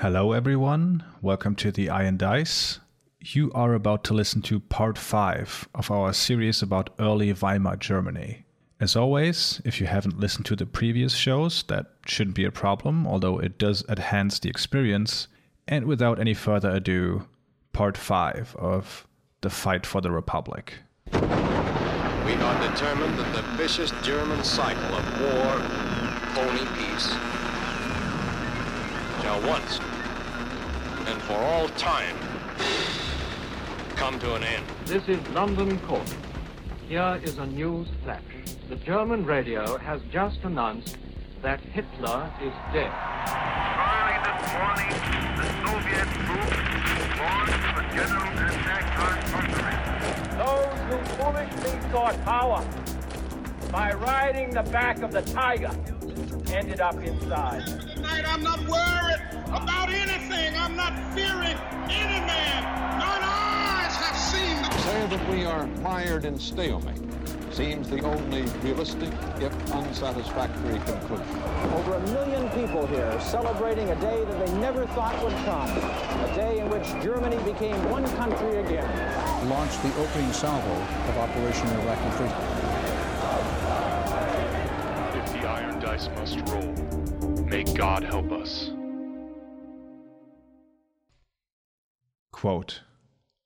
Hello, everyone. Welcome to the Iron Dice. You are about to listen to part 5 of our series about early Weimar Germany. As always, if you haven't listened to the previous shows, that shouldn't be a problem, although it does enhance the experience. And without any further ado, part 5 of The Fight for the Republic. We are determined that the vicious German cycle of war, phony peace, shall once and for all time come to an end. This is London Court. Here is a news flash. The German radio has just announced that Hitler is dead. Early this morning, the Soviet troops launched the general attack on Hungary. Those who foolishly sought power by riding the back of the tiger ended up inside. Tonight I'm not worried about anything. I'm not fearing any man. None eyes have seen the say that we are mired in stalemate seems the only realistic, if unsatisfactory, conclusion. Over a million people here celebrating a day that they never thought would come. A day in which Germany became one country again. Launched the opening salvo of Operation Iraqi Freedom. Dice must roll, may God help us. Quote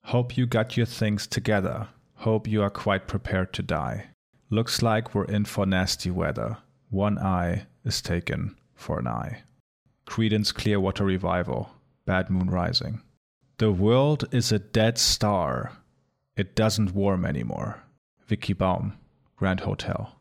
Hope you got your things together. Hope you are quite prepared to die. Looks like we're in for nasty weather. One eye is taken for an eye. Creedence Clearwater Revival. Bad Moon Rising. The world is a dead star. It doesn't warm anymore. Vicky Baum, Grand Hotel.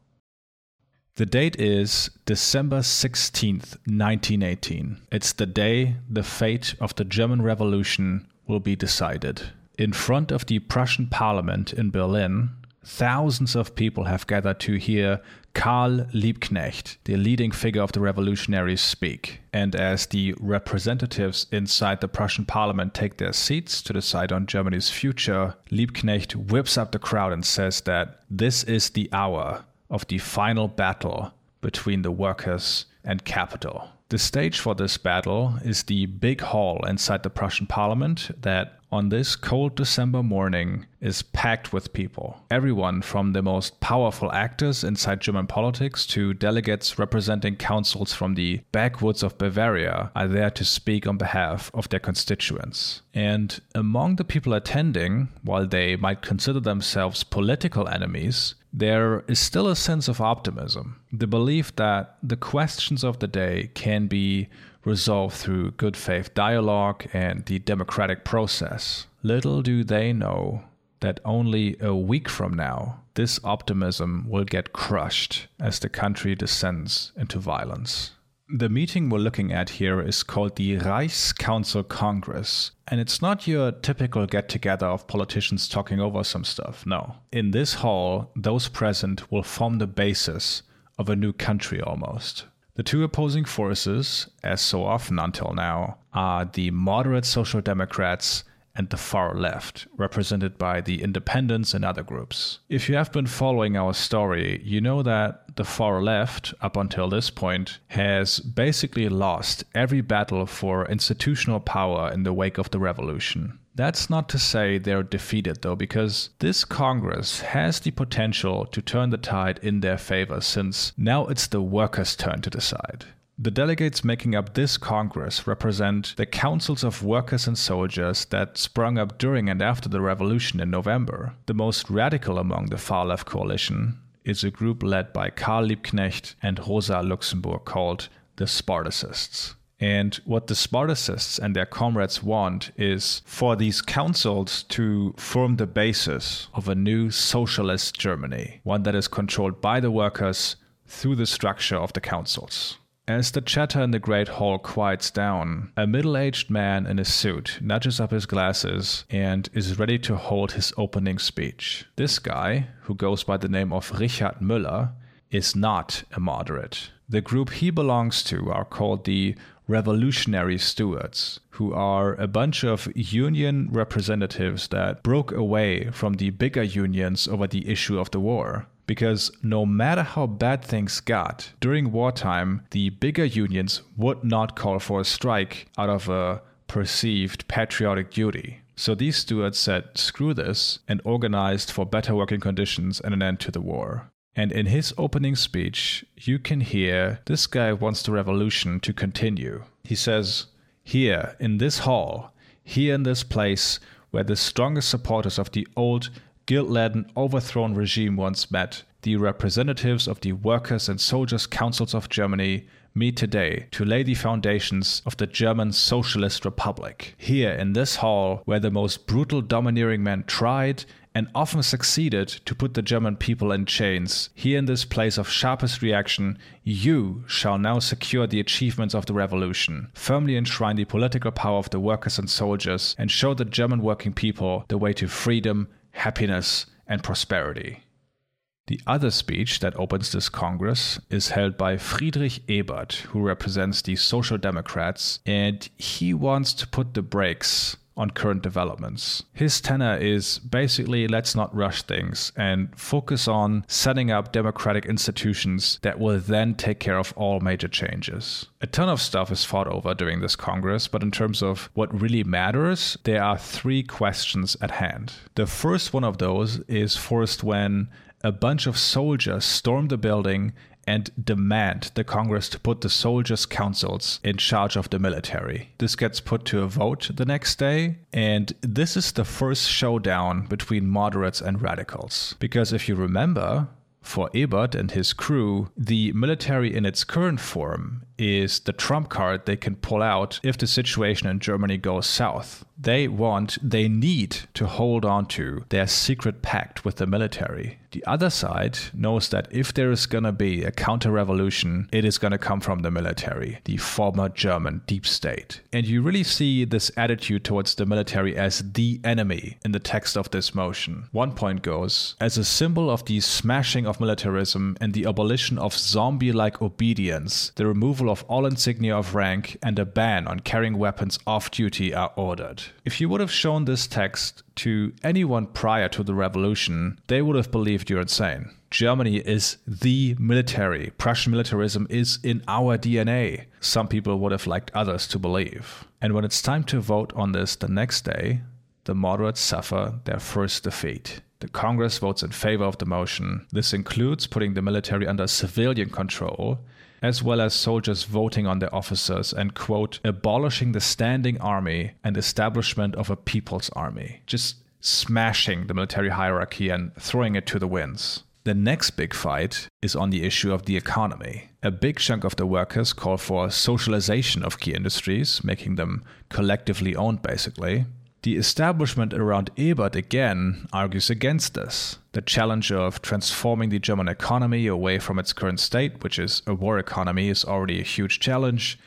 The date is December 16th, 1918. It's the day the fate of the German Revolution will be decided. In front of the Prussian parliament in Berlin, thousands of people have gathered to hear Karl Liebknecht, the leading figure of the revolutionaries, speak. And as the representatives inside the Prussian parliament take their seats to decide on Germany's future, Liebknecht whips up the crowd and says that this is the hour of the final battle between the workers and capital. The stage for this battle is the big hall inside the Prussian parliament that on this cold December morning is packed with people. Everyone from the most powerful actors inside German politics to delegates representing councils from the backwoods of Bavaria are there to speak on behalf of their constituents. And among the people attending, while they might consider themselves political enemies, there is still a sense of optimism. The belief that the questions of the day can be resolved through good faith dialogue and the democratic process. Little do they know that only a week from now, this optimism will get crushed as the country descends into violence. The meeting we're looking at here is called the Reichscouncil Congress, and it's not your typical get together of politicians talking over some stuff. No. In this hall, those present will form the basis of a new country almost. The two opposing forces, as so often until now, are the moderate Social Democrats and the far left, represented by the independents and other groups. If you have been following our story, you know that the far left, up until this point, has basically lost every battle for institutional power in the wake of the revolution. That's not to say they're defeated, though, because this Congress has the potential to turn the tide in their favor, since now it's the workers' turn to decide. The delegates making up this Congress represent the councils of workers and soldiers that sprung up during and after the revolution in November. The most radical among the far left coalition is a group led by Karl Liebknecht and Rosa Luxemburg called the Spartacists. And what the Spartacists and their comrades want is for these councils to form the basis of a new socialist Germany, one that is controlled by the workers through the structure of the councils. As the chatter in the great hall quiets down, a middle aged man in a suit nudges up his glasses and is ready to hold his opening speech. This guy, who goes by the name of Richard Müller, is not a moderate. The group he belongs to are called the Revolutionary Stewards, who are a bunch of union representatives that broke away from the bigger unions over the issue of the war because no matter how bad things got, during wartime, the bigger unions would not call for a strike out of a perceived patriotic duty. So these stewards said, screw this, and organized for better working conditions and an end to the war. And in his opening speech, you can hear this guy wants the revolution to continue. He says, Here, in this hall, here in this place, where the strongest supporters of the old guilt laden, overthrown regime once met, the representatives of the workers' and soldiers' councils of Germany meet today to lay the foundations of the German Socialist Republic. Here in this hall, where the most brutal domineering men tried and often succeeded to put the German people in chains. Here in this place of sharpest reaction, you shall now secure the achievements of the revolution, firmly enshrine the political power of the workers and soldiers, and show the German working people the way to freedom, happiness, and prosperity. The other speech that opens this Congress is held by Friedrich Ebert, who represents the Social Democrats, and he wants to put the brakes on current developments. His tenor is basically let's not rush things and focus on setting up democratic institutions that will then take care of all major changes. A ton of stuff is fought over during this Congress, but in terms of what really matters, there are three questions at hand. The first one of those is first when a bunch of soldiers storm the building and demand the Congress to put the soldiers' councils in charge of the military. This gets put to a vote the next day, and this is the first showdown between moderates and radicals. Because if you remember, for Ebert and his crew, the military in its current form is the trump card they can pull out if the situation in Germany goes south. They want, they need to hold on to their secret pact with the military. The other side knows that if there is going to be a counter revolution, it is going to come from the military, the former German deep state. And you really see this attitude towards the military as the enemy in the text of this motion. One point goes as a symbol of the smashing of militarism and the abolition of zombie like obedience, the removal of all insignia of rank and a ban on carrying weapons off duty are ordered. If you would have shown this text to anyone prior to the revolution, they would have believed you're insane. Germany is the military. Prussian militarism is in our DNA. Some people would have liked others to believe. And when it's time to vote on this the next day, the moderates suffer their first defeat. The Congress votes in favor of the motion. This includes putting the military under civilian control as well as soldiers voting on their officers and, quote, abolishing the standing army and establishment of a people's army. Just smashing the military hierarchy and throwing it to the winds. The next big fight is on the issue of the economy. A big chunk of the workers call for socialization of key industries, making them collectively owned basically. The establishment around Ebert again argues against this. The challenge of transforming the German economy away from its current state, which is a war economy, is already a huge challenge.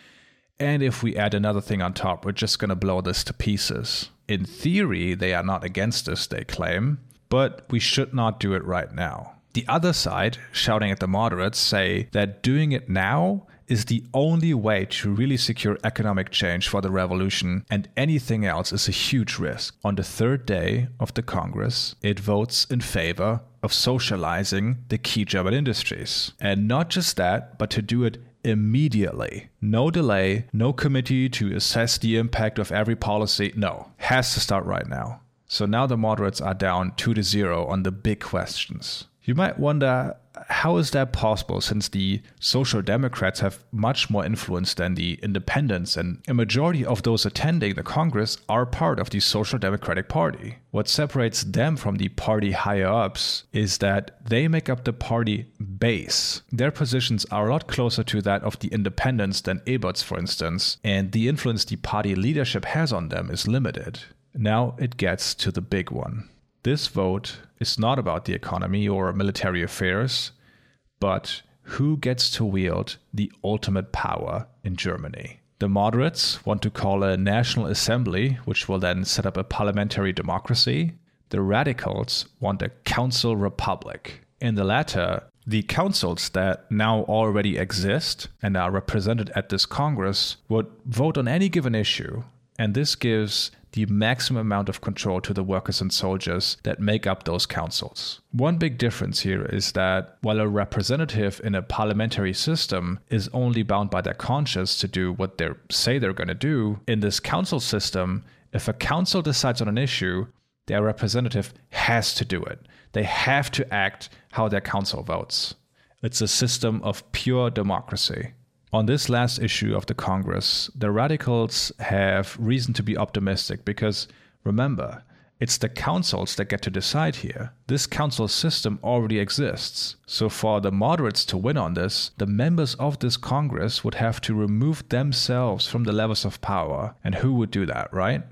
And if we add another thing on top, we're just going to blow this to pieces. In theory, they are not against this, they claim, but we should not do it right now. The other side, shouting at the moderates, say that doing it now is the only way to really secure economic change for the revolution, and anything else is a huge risk. On the third day of the Congress, it votes in favor of socializing the key German industries. And not just that, but to do it immediately. No delay, no committee to assess the impact of every policy. No, has to start right now. So now the moderates are down 2 to 0 on the big questions. You might wonder how is that possible since the Social Democrats have much more influence than the independents, and a majority of those attending the Congress are part of the Social Democratic Party? What separates them from the party higher ups is that they make up the party base. Their positions are a lot closer to that of the independents than Ebert's, for instance, and the influence the party leadership has on them is limited. Now it gets to the big one. This vote is not about the economy or military affairs, but who gets to wield the ultimate power in Germany. The moderates want to call a national assembly, which will then set up a parliamentary democracy. The radicals want a council republic. In the latter, the councils that now already exist and are represented at this Congress would vote on any given issue And this gives the maximum amount of control to the workers and soldiers that make up those councils. One big difference here is that while a representative in a parliamentary system is only bound by their conscience to do what they say they're going to do, in this council system, if a council decides on an issue, their representative has to do it. They have to act how their council votes. It's a system of pure democracy. On this last issue of the Congress, the radicals have reason to be optimistic because remember, it's the councils that get to decide here. This council system already exists. So, for the moderates to win on this, the members of this Congress would have to remove themselves from the levels of power. And who would do that, right?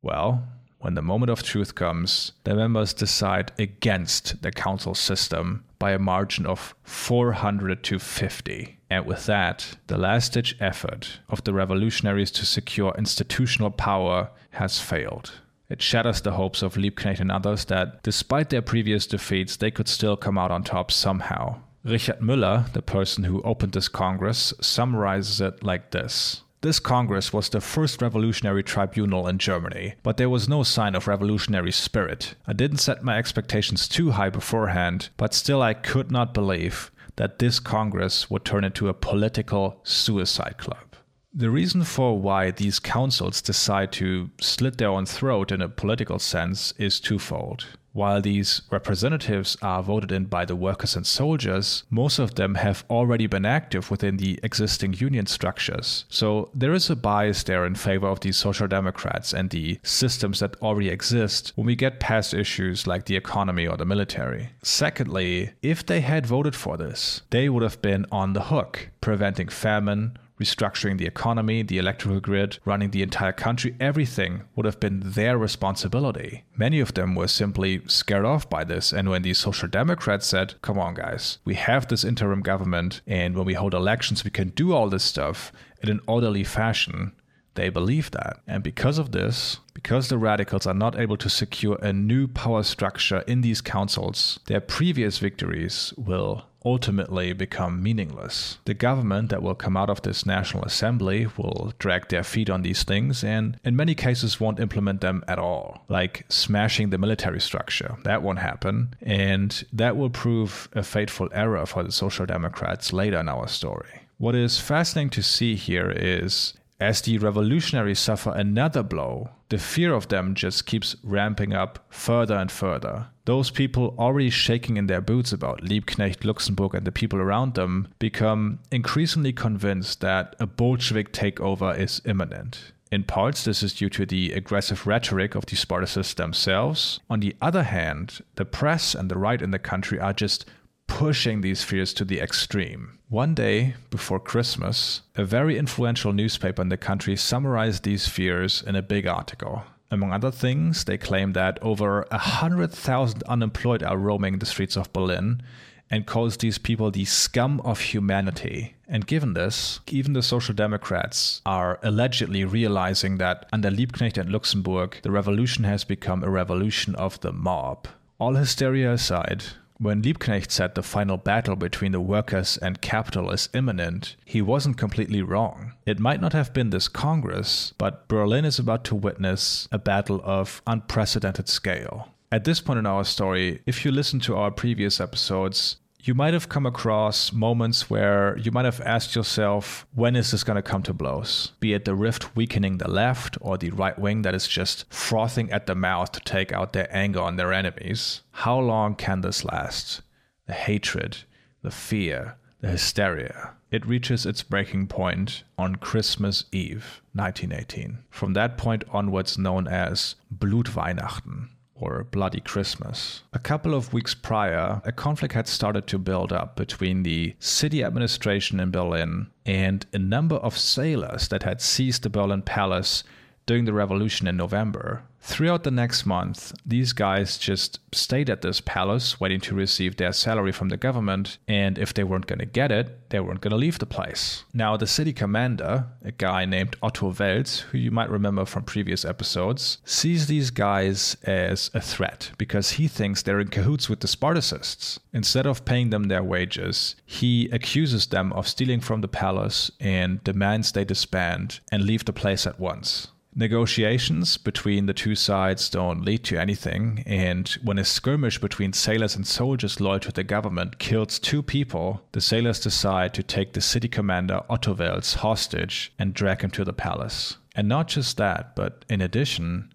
Well, when the moment of truth comes, the members decide against the council system by a margin of 400 to 50. And with that, the last ditch effort of the revolutionaries to secure institutional power has failed. It shatters the hopes of Liebknecht and others that, despite their previous defeats, they could still come out on top somehow. Richard Müller, the person who opened this Congress, summarizes it like this this Congress was the first revolutionary tribunal in Germany, but there was no sign of revolutionary spirit. I didn't set my expectations too high beforehand, but still I could not believe that this Congress would turn into a political suicide club. The reason for why these councils decide to slit their own throat in a political sense is twofold. While these representatives are voted in by the workers and soldiers, most of them have already been active within the existing union structures. So there is a bias there in favor of the social democrats and the systems that already exist when we get past issues like the economy or the military. Secondly, if they had voted for this, they would have been on the hook, preventing famine, restructuring the economy, the electrical grid, running the entire country, everything would have been their responsibility. Many of them were simply scared off by this. And when the Social Democrats said, come on, guys, we have this interim government, and when we hold elections, we can do all this stuff in an orderly fashion, they believe that. And because of this, because the radicals are not able to secure a new power structure in these councils, their previous victories will ultimately become meaningless. The government that will come out of this National Assembly will drag their feet on these things and, in many cases, won't implement them at all, like smashing the military structure. That won't happen, and that will prove a fateful error for the Social Democrats later in our story. What is fascinating to see here is as the revolutionaries suffer another blow, the fear of them just keeps ramping up further and further. Those people already shaking in their boots about Liebknecht, Luxemburg, and the people around them become increasingly convinced that a Bolshevik takeover is imminent. In parts, this is due to the aggressive rhetoric of the Spartacists themselves. On the other hand, the press and the right in the country are just pushing these fears to the extreme. One day before Christmas, a very influential newspaper in the country summarized these fears in a big article. Among other things, they claim that over 100,000 unemployed are roaming the streets of Berlin and calls these people the scum of humanity. And given this, even the Social Democrats are allegedly realizing that under Liebknecht and Luxemburg, the revolution has become a revolution of the mob. All hysteria aside, when Liebknecht said the final battle between the workers and capital is imminent, he wasn't completely wrong. It might not have been this Congress, but Berlin is about to witness a battle of unprecedented scale. At this point in our story, if you listen to our previous episodes, you might have come across moments where you might have asked yourself, when is this going to come to blows? Be it the rift weakening the left or the right wing that is just frothing at the mouth to take out their anger on their enemies. How long can this last? The hatred, the fear, the hysteria. It reaches its breaking point on Christmas Eve, 1918. From that point onwards, known as Blutweihnachten or Bloody Christmas. A couple of weeks prior, a conflict had started to build up between the city administration in Berlin and a number of sailors that had seized the Berlin Palace during the revolution in November. Throughout the next month, these guys just stayed at this palace waiting to receive their salary from the government, and if they weren't going to get it, they weren't going to leave the place. Now, the city commander, a guy named Otto Wels, who you might remember from previous episodes, sees these guys as a threat because he thinks they're in cahoots with the Spartacists. Instead of paying them their wages, he accuses them of stealing from the palace and demands they disband and leave the place at once. Negotiations between the two sides don't lead to anything, and when a skirmish between sailors and soldiers loyal to the government kills two people, the sailors decide to take the city commander Otto hostage and drag him to the palace. And not just that, but in addition,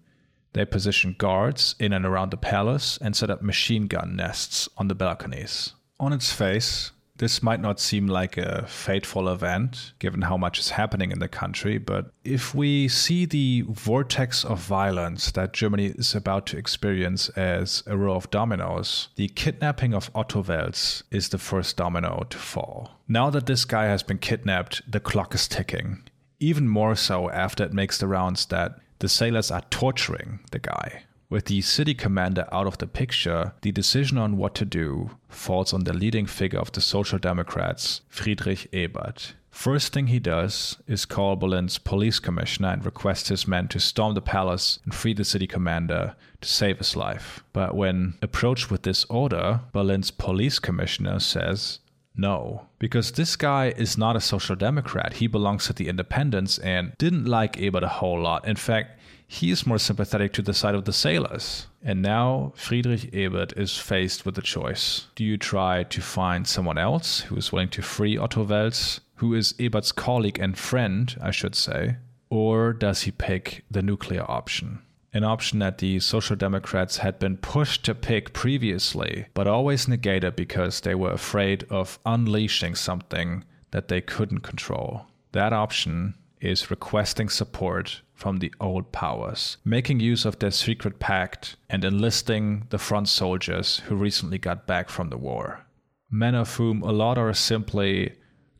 they position guards in and around the palace and set up machine gun nests on the balconies. On its face, this might not seem like a fateful event, given how much is happening in the country, but if we see the vortex of violence that Germany is about to experience as a row of dominoes, the kidnapping of Otto Wels is the first domino to fall. Now that this guy has been kidnapped, the clock is ticking. Even more so after it makes the rounds that the sailors are torturing the guy. With the city commander out of the picture, the decision on what to do falls on the leading figure of the Social Democrats, Friedrich Ebert. First thing he does is call Berlin's police commissioner and request his men to storm the palace and free the city commander to save his life. But when approached with this order, Berlin's police commissioner says, no, because this guy is not a social democrat. He belongs to the independents and didn't like Ebert a whole lot. In fact, he is more sympathetic to the side of the sailors. And now Friedrich Ebert is faced with a choice. Do you try to find someone else who is willing to free Otto Wels, who is Ebert's colleague and friend, I should say? Or does he pick the nuclear option? An option that the Social Democrats had been pushed to pick previously, but always negated because they were afraid of unleashing something that they couldn't control. That option is requesting support from the old powers, making use of their secret pact and enlisting the front soldiers who recently got back from the war. Men of whom a lot are simply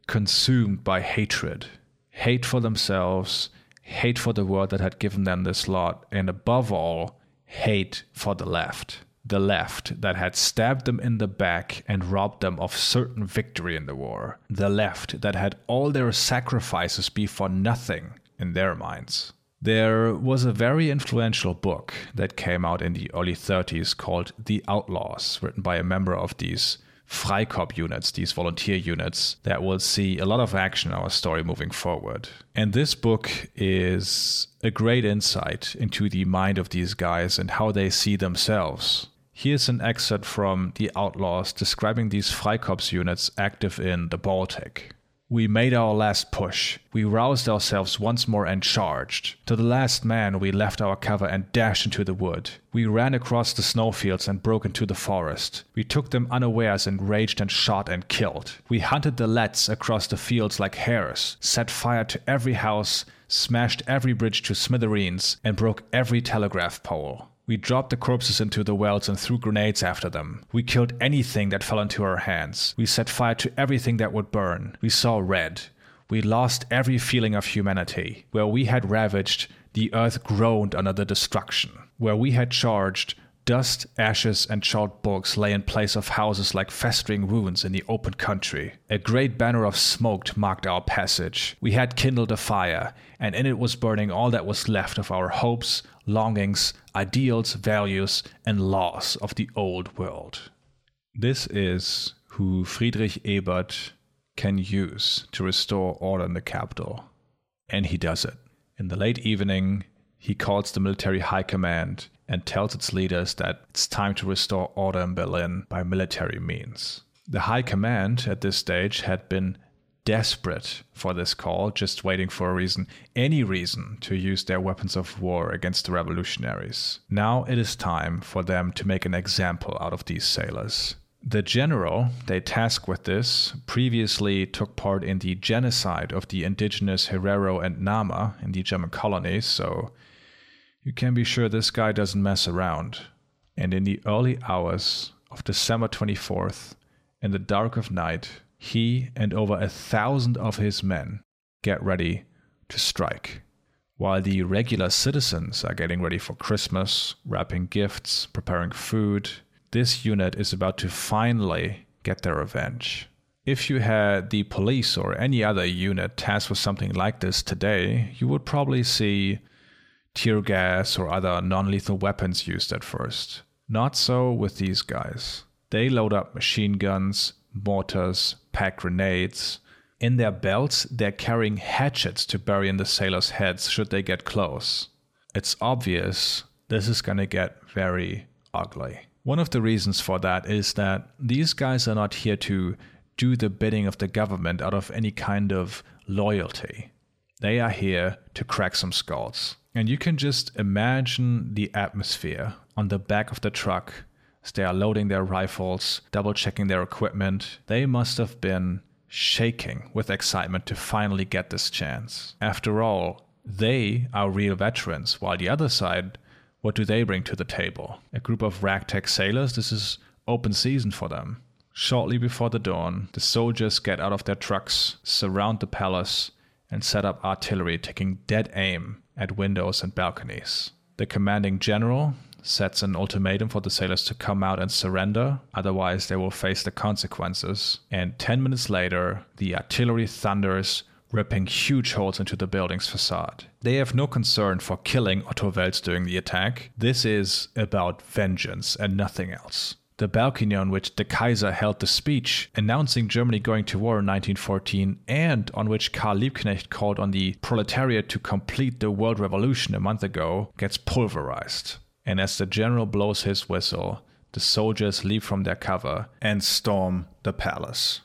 consumed by hatred hate for themselves, hate for the world that had given them this lot, and above all, hate for the left. The left that had stabbed them in the back and robbed them of certain victory in the war. The left that had all their sacrifices be for nothing in their minds. There was a very influential book that came out in the early 30s called The Outlaws, written by a member of these Freikorps units, these volunteer units, that will see a lot of action in our story moving forward. And this book is a great insight into the mind of these guys and how they see themselves. Here's an excerpt from The Outlaws describing these Freikorps units active in the Baltic. We made our last push. We roused ourselves once more and charged. To the last man, we left our cover and dashed into the wood. We ran across the snowfields and broke into the forest. We took them unawares and raged and shot and killed. We hunted the lads across the fields like hares, set fire to every house, smashed every bridge to smithereens, and broke every telegraph pole. We dropped the corpses into the wells and threw grenades after them. We killed anything that fell into our hands. We set fire to everything that would burn. We saw red. We lost every feeling of humanity. Where we had ravaged, the earth groaned under the destruction. Where we had charged, dust, ashes, and charred bogs lay in place of houses like festering ruins in the open country. A great banner of smoke marked our passage. We had kindled a fire, and in it was burning all that was left of our hopes, longings, ideals, values, and laws of the old world. This is who Friedrich Ebert can use to restore order in the capital. And he does it. In the late evening, he calls the military high command and tells its leaders that it's time to restore order in Berlin by military means. The high command at this stage had been desperate for this call, just waiting for a reason, any reason, to use their weapons of war against the revolutionaries. Now it is time for them to make an example out of these sailors. The general they tasked with this previously took part in the genocide of the indigenous Herero and Nama in the German colonies, so you can be sure this guy doesn't mess around. And in the early hours of December 24th, in the dark of night, he and over a thousand of his men get ready to strike. While the regular citizens are getting ready for Christmas, wrapping gifts, preparing food, this unit is about to finally get their revenge. If you had the police or any other unit tasked with something like this today, you would probably see tear gas or other non lethal weapons used at first. Not so with these guys. They load up machine guns, mortars, pack grenades, In their belts, they're carrying hatchets to bury in the sailors' heads should they get close. It's obvious this is going to get very ugly. One of the reasons for that is that these guys are not here to do the bidding of the government out of any kind of loyalty. They are here to crack some skulls. And you can just imagine the atmosphere on the back of the truck they are loading their rifles, double checking their equipment. They must have been shaking with excitement to finally get this chance. After all, they are real veterans, while the other side, what do they bring to the table? A group of ragtag sailors? This is open season for them. Shortly before the dawn, the soldiers get out of their trucks, surround the palace, and set up artillery, taking dead aim at windows and balconies. The commanding general sets an ultimatum for the sailors to come out and surrender, otherwise, they will face the consequences. And 10 minutes later, the artillery thunders, ripping huge holes into the building's facade. They have no concern for killing Otto Wels during the attack. This is about vengeance and nothing else. The balcony on which the Kaiser held the speech announcing Germany going to war in 1914 and on which Karl Liebknecht called on the proletariat to complete the world revolution a month ago gets pulverized and as the general blows his whistle, the soldiers leap from their cover and storm the palace.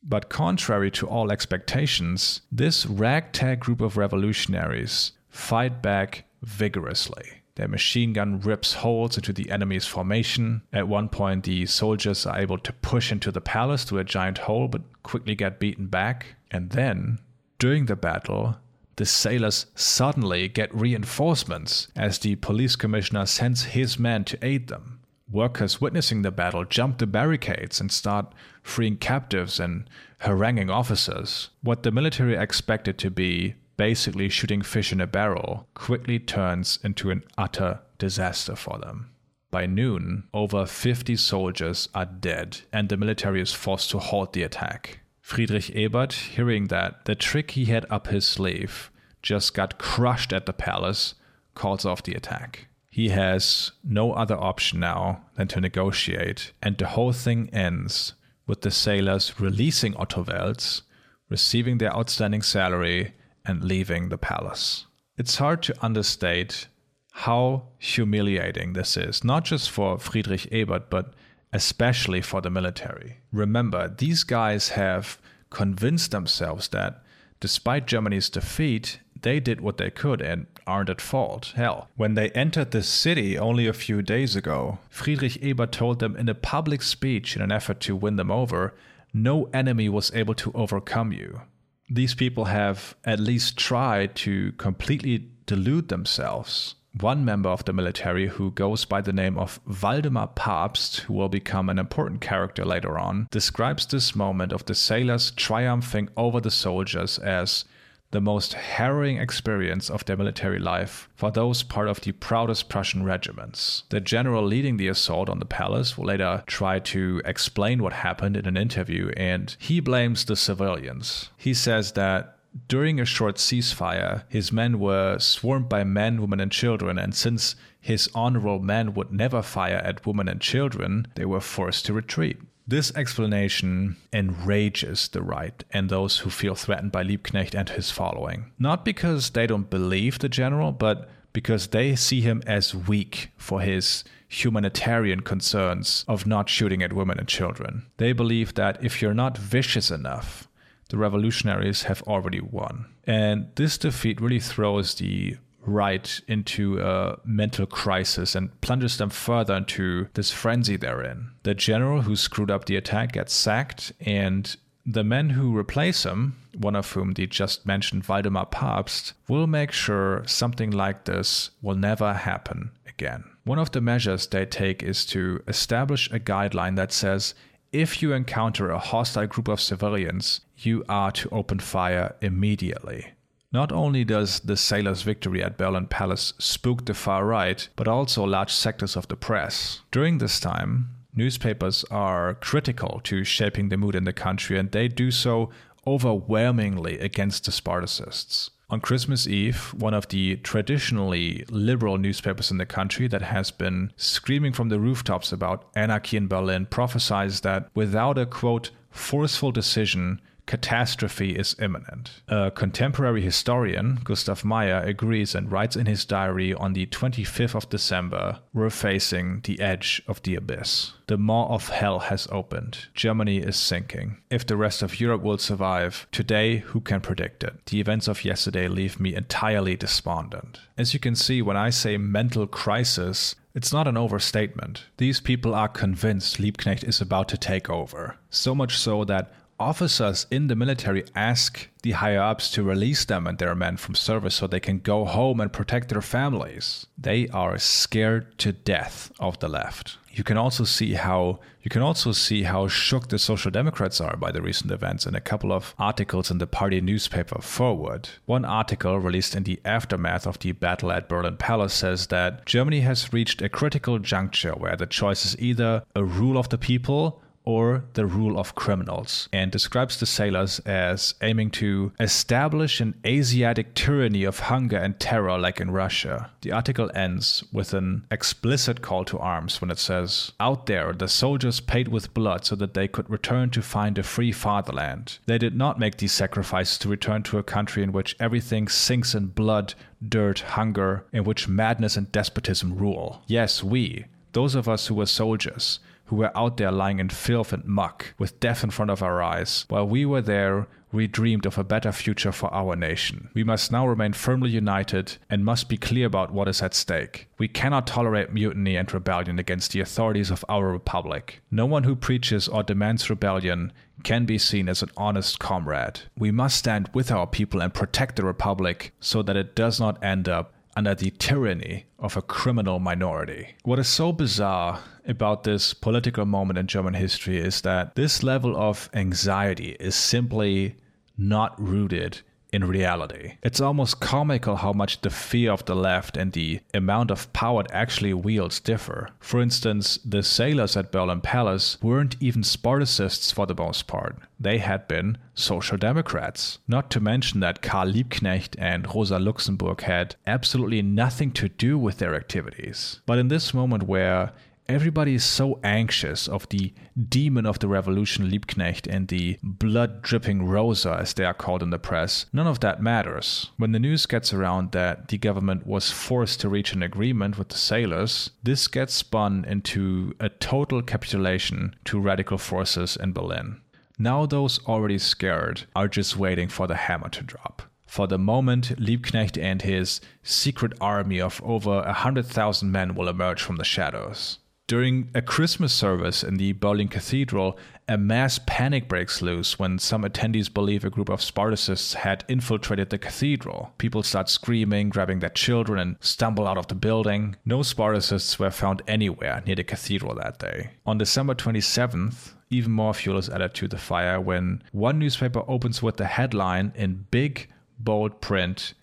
But contrary to all expectations, this ragtag group of revolutionaries fight back vigorously. Their machine gun rips holes into the enemy's formation. At one point, the soldiers are able to push into the palace through a giant hole but quickly get beaten back. And then, during the battle, the sailors suddenly get reinforcements as the police commissioner sends his men to aid them. Workers witnessing the battle jump the barricades and start freeing captives and haranguing officers. What the military expected to be basically shooting fish in a barrel quickly turns into an utter disaster for them. By noon, over 50 soldiers are dead, and the military is forced to halt the attack. Friedrich Ebert, hearing that the trick he had up his sleeve just got crushed at the palace, calls off the attack. He has no other option now than to negotiate, and the whole thing ends with the sailors releasing Otto Wels, receiving their outstanding salary, and leaving the palace. It's hard to understate how humiliating this is, not just for Friedrich Ebert, but especially for the military. Remember, these guys have convinced themselves that despite Germany's defeat, they did what they could and aren't at fault. Hell, when they entered the city only a few days ago, Friedrich Ebert told them in a public speech in an effort to win them over no enemy was able to overcome you. These people have at least tried to completely delude themselves one member of the military who goes by the name of Waldemar Pabst, who will become an important character later on, describes this moment of the sailors triumphing over the soldiers as the most harrowing experience of their military life for those part of the proudest Prussian regiments. The general leading the assault on the palace will later try to explain what happened in an interview, and he blames the civilians. He says that during a short ceasefire, his men were swarmed by men, women, and children, and since his honorable men would never fire at women and children, they were forced to retreat. This explanation enrages the right and those who feel threatened by Liebknecht and his following. Not because they don't believe the general, but because they see him as weak for his humanitarian concerns of not shooting at women and children. They believe that if you're not vicious enough, the revolutionaries have already won. And this defeat really throws the right into a mental crisis and plunges them further into this frenzy they're in. The general who screwed up the attack gets sacked, and the men who replace him, one of whom the just mentioned Waldemar Pabst, will make sure something like this will never happen again. One of the measures they take is to establish a guideline that says if you encounter a hostile group of civilians, you are to open fire immediately. Not only does the sailors' victory at Berlin Palace spook the far right, but also large sectors of the press. During this time, newspapers are critical to shaping the mood in the country, and they do so overwhelmingly against the Spartacists. On Christmas Eve, one of the traditionally liberal newspapers in the country that has been screaming from the rooftops about anarchy in Berlin prophesies that without a quote, forceful decision, catastrophe is imminent. A contemporary historian, Gustav Mayer, agrees and writes in his diary on the 25th of December We're facing the edge of the abyss. The maw of hell has opened. Germany is sinking. If the rest of Europe will survive, today, who can predict it? The events of yesterday leave me entirely despondent. As you can see, when I say mental crisis, it's not an overstatement. These people are convinced Liebknecht is about to take over. So much so that officers in the military ask the higher ups to release them and their men from service so they can go home and protect their families. They are scared to death of the left. You can also see how you can also see how shook the Social Democrats are by the recent events in a couple of articles in the party newspaper Forward. One article released in the aftermath of the battle at Berlin Palace says that Germany has reached a critical juncture where the choice is either a rule of the people or the rule of criminals, and describes the sailors as aiming to establish an Asiatic tyranny of hunger and terror like in Russia. The article ends with an explicit call to arms when it says, Out there, the soldiers paid with blood so that they could return to find a free fatherland. They did not make these sacrifices to return to a country in which everything sinks in blood, dirt, hunger, in which madness and despotism rule. Yes, we, those of us who were soldiers, who were out there lying in filth and muck with death in front of our eyes. While we were there, we dreamed of a better future for our nation. We must now remain firmly united and must be clear about what is at stake. We cannot tolerate mutiny and rebellion against the authorities of our republic. No one who preaches or demands rebellion can be seen as an honest comrade. We must stand with our people and protect the republic so that it does not end up under the tyranny of a criminal minority. What is so bizarre about this political moment in German history is that this level of anxiety is simply not rooted in reality. It's almost comical how much the fear of the left and the amount of power it actually wields differ. For instance, the sailors at Berlin Palace weren't even Spartacists for the most part. They had been Social Democrats. Not to mention that Karl Liebknecht and Rosa Luxemburg had absolutely nothing to do with their activities. But in this moment where everybody is so anxious of the demon of the revolution, Liebknecht, and the blood dripping Rosa, as they are called in the press, none of that matters. When the news gets around that the government was forced to reach an agreement with the sailors, this gets spun into a total capitulation to radical forces in Berlin. Now, those already scared are just waiting for the hammer to drop. For the moment, Liebknecht and his secret army of over a hundred thousand men will emerge from the shadows. During a Christmas service in the Berlin Cathedral, a mass panic breaks loose when some attendees believe a group of Spartacists had infiltrated the cathedral. People start screaming, grabbing their children, and stumble out of the building. No Spartacists were found anywhere near the cathedral that day. On December 27th, even more fuel is added to the fire when one newspaper opens with the headline in big, bold print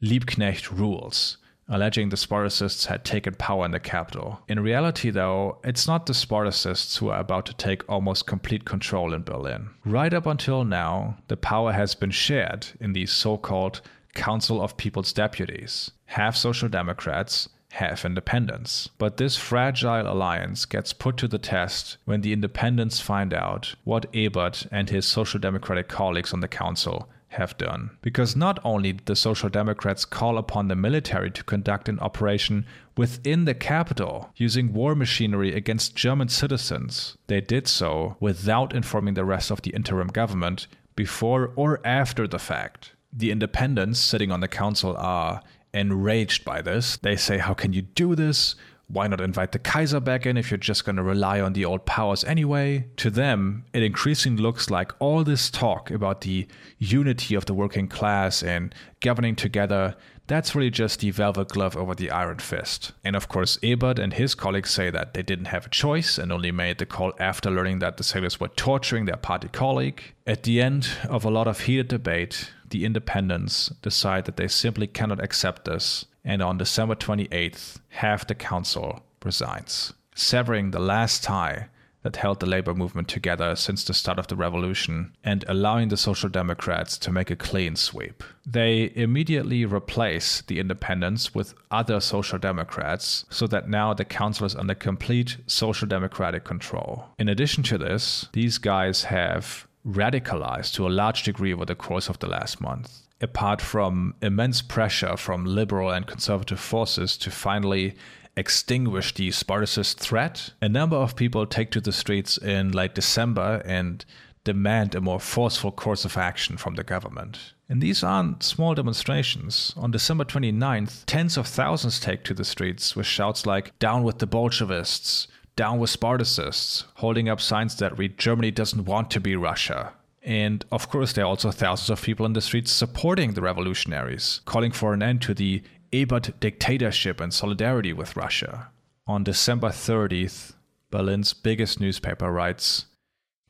Liebknecht rules alleging the Spartacists had taken power in the capital. In reality, though, it's not the Spartacists who are about to take almost complete control in Berlin. Right up until now, the power has been shared in the so called Council of People's Deputies, half Social Democrats, half independents. But this fragile alliance gets put to the test when the independents find out what Ebert and his Social Democratic colleagues on the council have done. Because not only did the Social Democrats call upon the military to conduct an operation within the capital using war machinery against German citizens, they did so without informing the rest of the interim government before or after the fact. The independents sitting on the council are enraged by this. They say, How can you do this? Why not invite the Kaiser back in if you're just going to rely on the old powers anyway? To them, it increasingly looks like all this talk about the unity of the working class and governing together, that's really just the velvet glove over the iron fist. And of course, Ebert and his colleagues say that they didn't have a choice and only made the call after learning that the sailors were torturing their party colleague. At the end of a lot of heated debate, the independents decide that they simply cannot accept this and on December 28th, half the council resigns, severing the last tie that held the labor movement together since the start of the revolution and allowing the Social Democrats to make a clean sweep. They immediately replace the independents with other Social Democrats so that now the council is under complete Social Democratic control. In addition to this, these guys have radicalized to a large degree over the course of the last month. Apart from immense pressure from liberal and conservative forces to finally extinguish the Spartacist threat, a number of people take to the streets in late December and demand a more forceful course of action from the government. And these aren't small demonstrations. On December 29th, tens of thousands take to the streets with shouts like, Down with the Bolshevists, down with Spartacists, holding up signs that read, Germany doesn't want to be Russia. And of course, there are also thousands of people in the streets supporting the revolutionaries, calling for an end to the Ebert dictatorship and solidarity with Russia. On December 30th, Berlin's biggest newspaper writes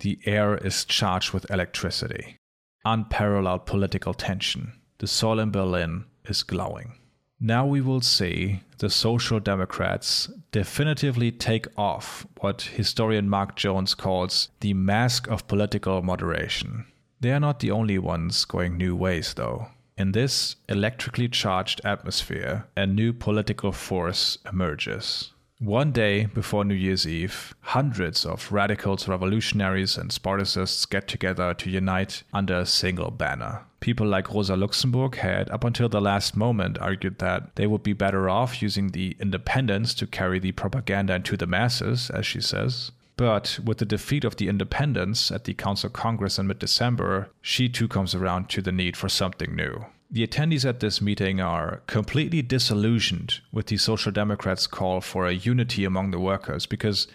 The air is charged with electricity. Unparalleled political tension. The soil in Berlin is glowing. Now we will see the Social Democrats definitively take off what historian Mark Jones calls the mask of political moderation. They are not the only ones going new ways, though. In this electrically charged atmosphere, a new political force emerges. One day before New Year's Eve, hundreds of radicals, revolutionaries, and Spartacists get together to unite under a single banner. People like Rosa Luxemburg had, up until the last moment, argued that they would be better off using the independents to carry the propaganda into the masses, as she says. But with the defeat of the independents at the Council Congress in mid December, she too comes around to the need for something new. The attendees at this meeting are completely disillusioned with the Social Democrats' call for a unity among the workers because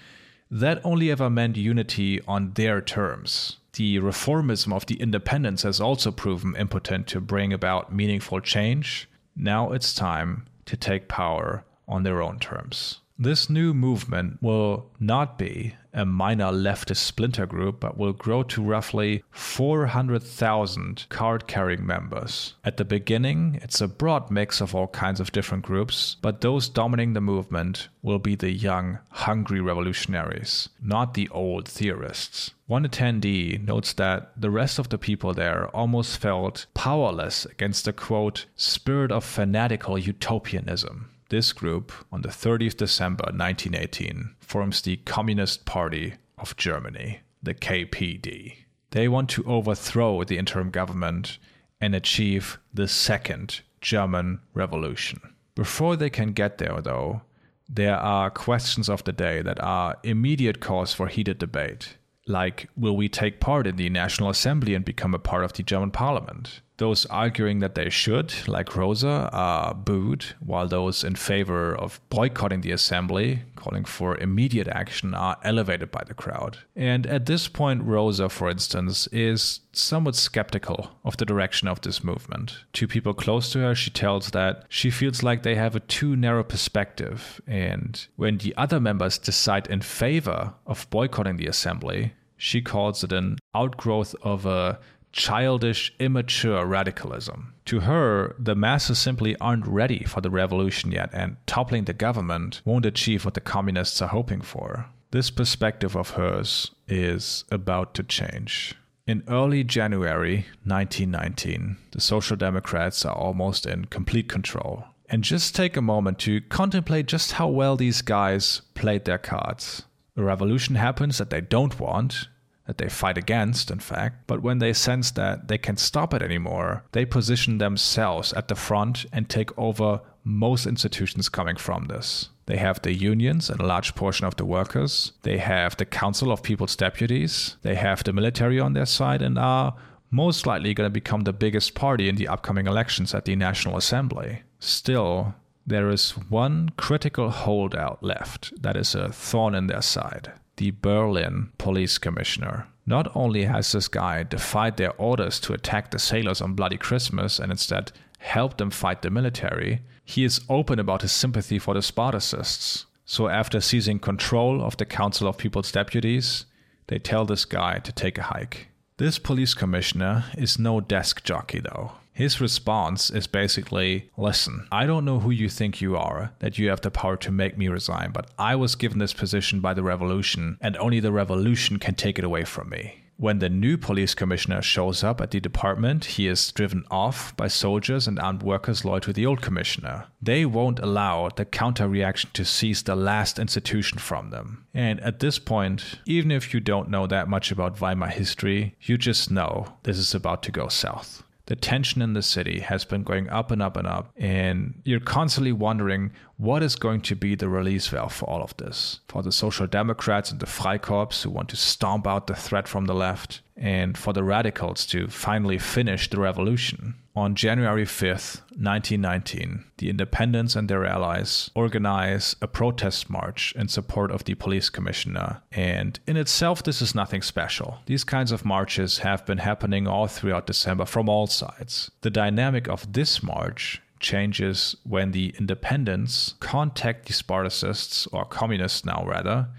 that only ever meant unity on their terms. The reformism of the independents has also proven impotent to bring about meaningful change. Now it's time to take power on their own terms. This new movement will not be a minor leftist splinter group, but will grow to roughly 400,000 card carrying members. At the beginning, it's a broad mix of all kinds of different groups, but those dominating the movement will be the young, hungry revolutionaries, not the old theorists. One attendee notes that the rest of the people there almost felt powerless against the quote, spirit of fanatical utopianism. This group, on the 30th December 1918, forms the Communist Party of Germany, the KPD. They want to overthrow the interim government and achieve the Second German Revolution. Before they can get there, though, there are questions of the day that are immediate cause for heated debate. Like, will we take part in the National Assembly and become a part of the German parliament? Those arguing that they should, like Rosa, are booed, while those in favor of boycotting the assembly, calling for immediate action, are elevated by the crowd. And at this point, Rosa, for instance, is somewhat skeptical of the direction of this movement. To people close to her, she tells that she feels like they have a too narrow perspective, and when the other members decide in favor of boycotting the assembly, she calls it an outgrowth of a childish, immature radicalism. To her, the masses simply aren't ready for the revolution yet, and toppling the government won't achieve what the communists are hoping for. This perspective of hers is about to change. In early January 1919, the Social Democrats are almost in complete control. And just take a moment to contemplate just how well these guys played their cards. A revolution happens that they don't want, that they fight against, in fact. But when they sense that they can't stop it anymore, they position themselves at the front and take over most institutions coming from this. They have the unions and a large portion of the workers. They have the Council of People's Deputies. They have the military on their side and are most likely going to become the biggest party in the upcoming elections at the National Assembly. Still, there is one critical holdout left that is a thorn in their side the Berlin police commissioner. Not only has this guy defied their orders to attack the sailors on Bloody Christmas and instead helped them fight the military, he is open about his sympathy for the Spartacists. So, after seizing control of the Council of People's Deputies, they tell this guy to take a hike. This police commissioner is no desk jockey, though. His response is basically Listen, I don't know who you think you are, that you have the power to make me resign, but I was given this position by the revolution, and only the revolution can take it away from me. When the new police commissioner shows up at the department, he is driven off by soldiers and armed workers loyal to the old commissioner. They won't allow the counter reaction to seize the last institution from them. And at this point, even if you don't know that much about Weimar history, you just know this is about to go south the tension in the city has been going up and up and up. And you're constantly wondering what is going to be the release valve for all of this. For the Social Democrats and the Freikorps who want to stomp out the threat from the left, and for the radicals to finally finish the revolution. On January 5th, 1919, the independents and their allies organize a protest march in support of the police commissioner. And in itself, this is nothing special. These kinds of marches have been happening all throughout December from all sides. The dynamic of this march changes when the independents contact the Spartacists, or communists now rather,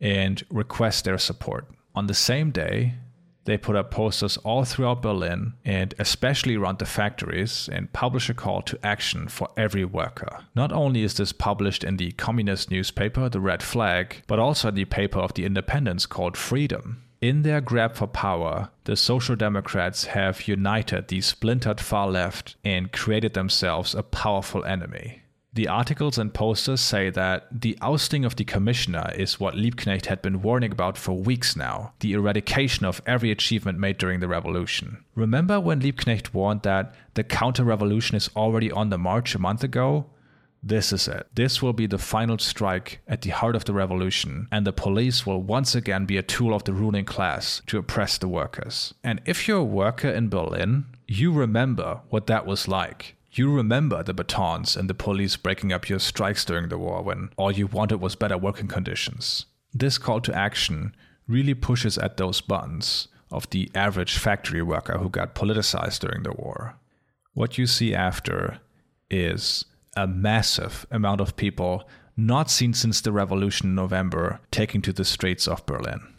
and request their support. On the same day, they put up posters all throughout Berlin and especially around the factories and publish a call to action for every worker. Not only is this published in the communist newspaper, The Red Flag, but also in the paper of the independents called Freedom. In their grab for power, the Social Democrats have united the splintered far left and created themselves a powerful enemy. The articles and posters say that the ousting of the commissioner is what Liebknecht had been warning about for weeks now the eradication of every achievement made during the revolution. Remember when Liebknecht warned that the counter revolution is already on the march a month ago? This is it. This will be the final strike at the heart of the revolution, and the police will once again be a tool of the ruling class to oppress the workers. And if you're a worker in Berlin, you remember what that was like. You remember the batons and the police breaking up your strikes during the war when all you wanted was better working conditions. This call to action really pushes at those buttons of the average factory worker who got politicized during the war. What you see after is a massive amount of people not seen since the revolution in November taking to the streets of Berlin.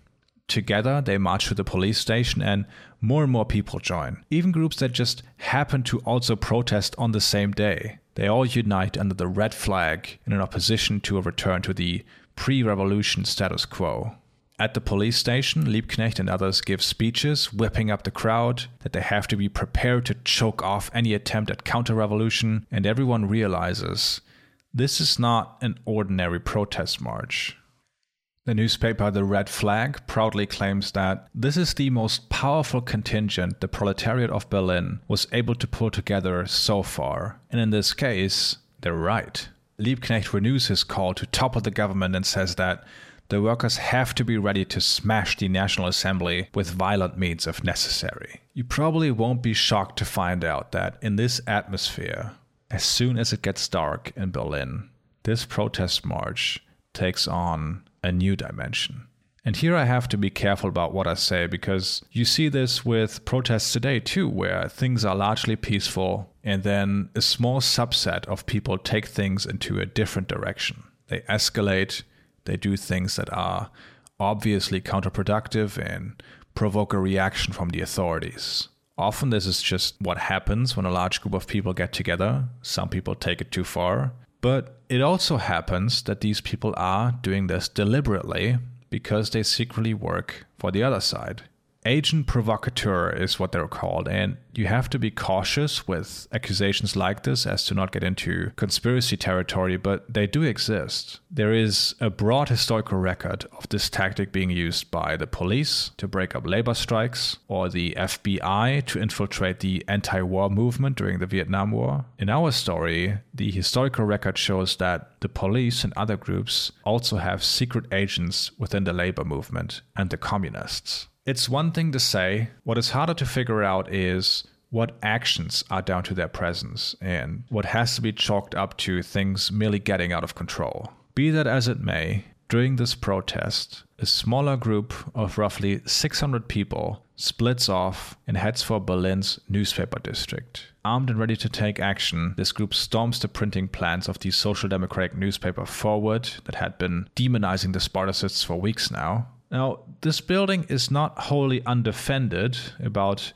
Together, they march to the police station, and more and more people join. Even groups that just happen to also protest on the same day. They all unite under the red flag in an opposition to a return to the pre revolution status quo. At the police station, Liebknecht and others give speeches, whipping up the crowd, that they have to be prepared to choke off any attempt at counter revolution, and everyone realizes this is not an ordinary protest march. The newspaper The Red Flag proudly claims that this is the most powerful contingent the proletariat of Berlin was able to pull together so far. And in this case, they're right. Liebknecht renews his call to topple the government and says that the workers have to be ready to smash the National Assembly with violent means if necessary. You probably won't be shocked to find out that in this atmosphere, as soon as it gets dark in Berlin, this protest march takes on a new dimension. And here I have to be careful about what I say because you see this with protests today too, where things are largely peaceful and then a small subset of people take things into a different direction. They escalate, they do things that are obviously counterproductive and provoke a reaction from the authorities. Often, this is just what happens when a large group of people get together. Some people take it too far, but it also happens that these people are doing this deliberately because they secretly work for the other side agent provocateur is what they're called. And you have to be cautious with accusations like this as to not get into conspiracy territory, but they do exist. There is a broad historical record of this tactic being used by the police to break up labor strikes or the FBI to infiltrate the anti war movement during the Vietnam War. In our story, the historical record shows that the police and other groups also have secret agents within the labor movement and the communists. It's one thing to say, what is harder to figure out is what actions are down to their presence and what has to be chalked up to things merely getting out of control. Be that as it may, during this protest, a smaller group of roughly 600 people splits off and heads for Berlin's newspaper district. Armed and ready to take action, this group storms the printing plants of the Social Democratic newspaper Forward that had been demonizing the Spartacists for weeks now now, this building is not wholly undefended. About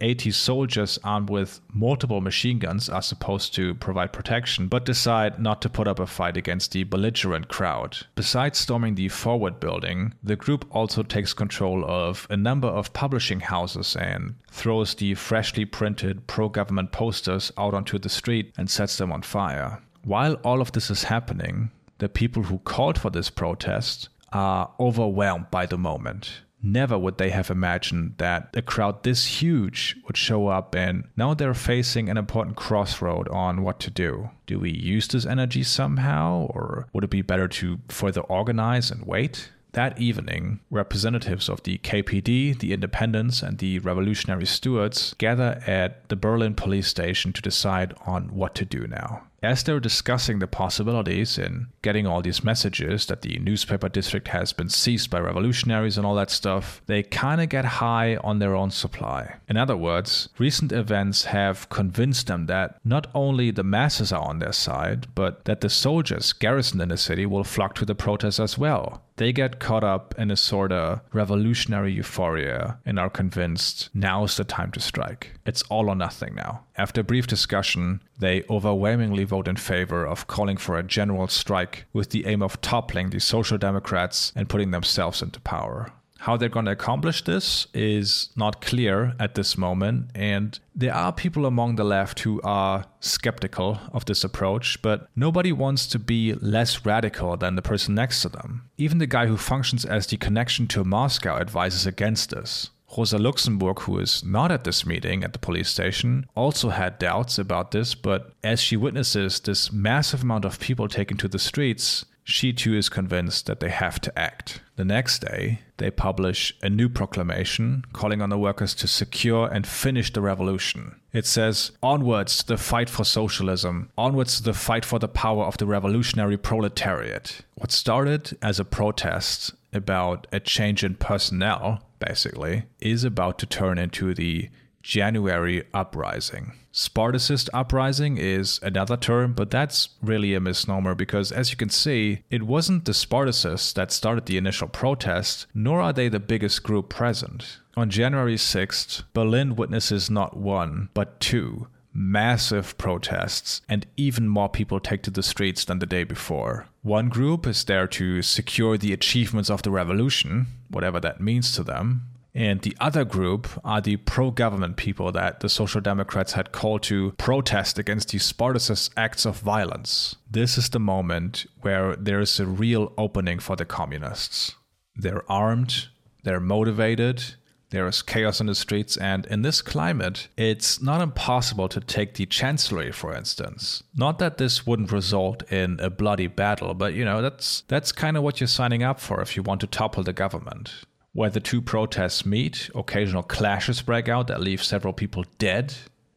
80 soldiers armed with multiple machine guns are supposed to provide protection, but decide not to put up a fight against the belligerent crowd. Besides storming the forward building, the group also takes control of a number of publishing houses and throws the freshly printed pro government posters out onto the street and sets them on fire. While all of this is happening, the people who called for this protest are overwhelmed by the moment. Never would they have imagined that a crowd this huge would show up, and now they're facing an important crossroad on what to do. Do we use this energy somehow, or would it be better to further organize and wait? That evening, representatives of the KPD, the Independents, and the Revolutionary Stewards gather at the Berlin police station to decide on what to do now. As they're discussing the possibilities in getting all these messages that the newspaper district has been seized by revolutionaries and all that stuff, they kind of get high on their own supply. In other words, recent events have convinced them that not only the masses are on their side, but that the soldiers garrisoned in the city will flock to the protests as well. They get caught up in a sort of revolutionary euphoria and are convinced now's the time to strike. It's all or nothing now. After brief discussion, they overwhelmingly vote in favor of calling for a general strike with the aim of toppling the Social Democrats and putting themselves into power. How they're going to accomplish this is not clear at this moment, and there are people among the left who are skeptical of this approach, but nobody wants to be less radical than the person next to them. Even the guy who functions as the connection to Moscow advises against this. Rosa Luxemburg, who is not at this meeting at the police station, also had doubts about this, but as she witnesses this massive amount of people taken to the streets, she too is convinced that they have to act. The next day, they publish a new proclamation calling on the workers to secure and finish the revolution. It says, Onwards to the fight for socialism, onwards to the fight for the power of the revolutionary proletariat. What started as a protest about a change in personnel, basically, is about to turn into the January uprising. Spartacist uprising is another term, but that's really a misnomer because, as you can see, it wasn't the Spartacists that started the initial protest, nor are they the biggest group present. On January 6th, Berlin witnesses not one, but two massive protests, and even more people take to the streets than the day before. One group is there to secure the achievements of the revolution, whatever that means to them, and the other group are the pro government people that the Social Democrats had called to protest against the Spartacist acts of violence. This is the moment where there is a real opening for the communists. They're armed, they're motivated, there is chaos in the streets, and in this climate, it's not impossible to take the chancellery, for instance. Not that this wouldn't result in a bloody battle, but you know, that's that's kind of what you're signing up for if you want to topple the government. Where the two protests meet, occasional clashes break out that leave several people dead.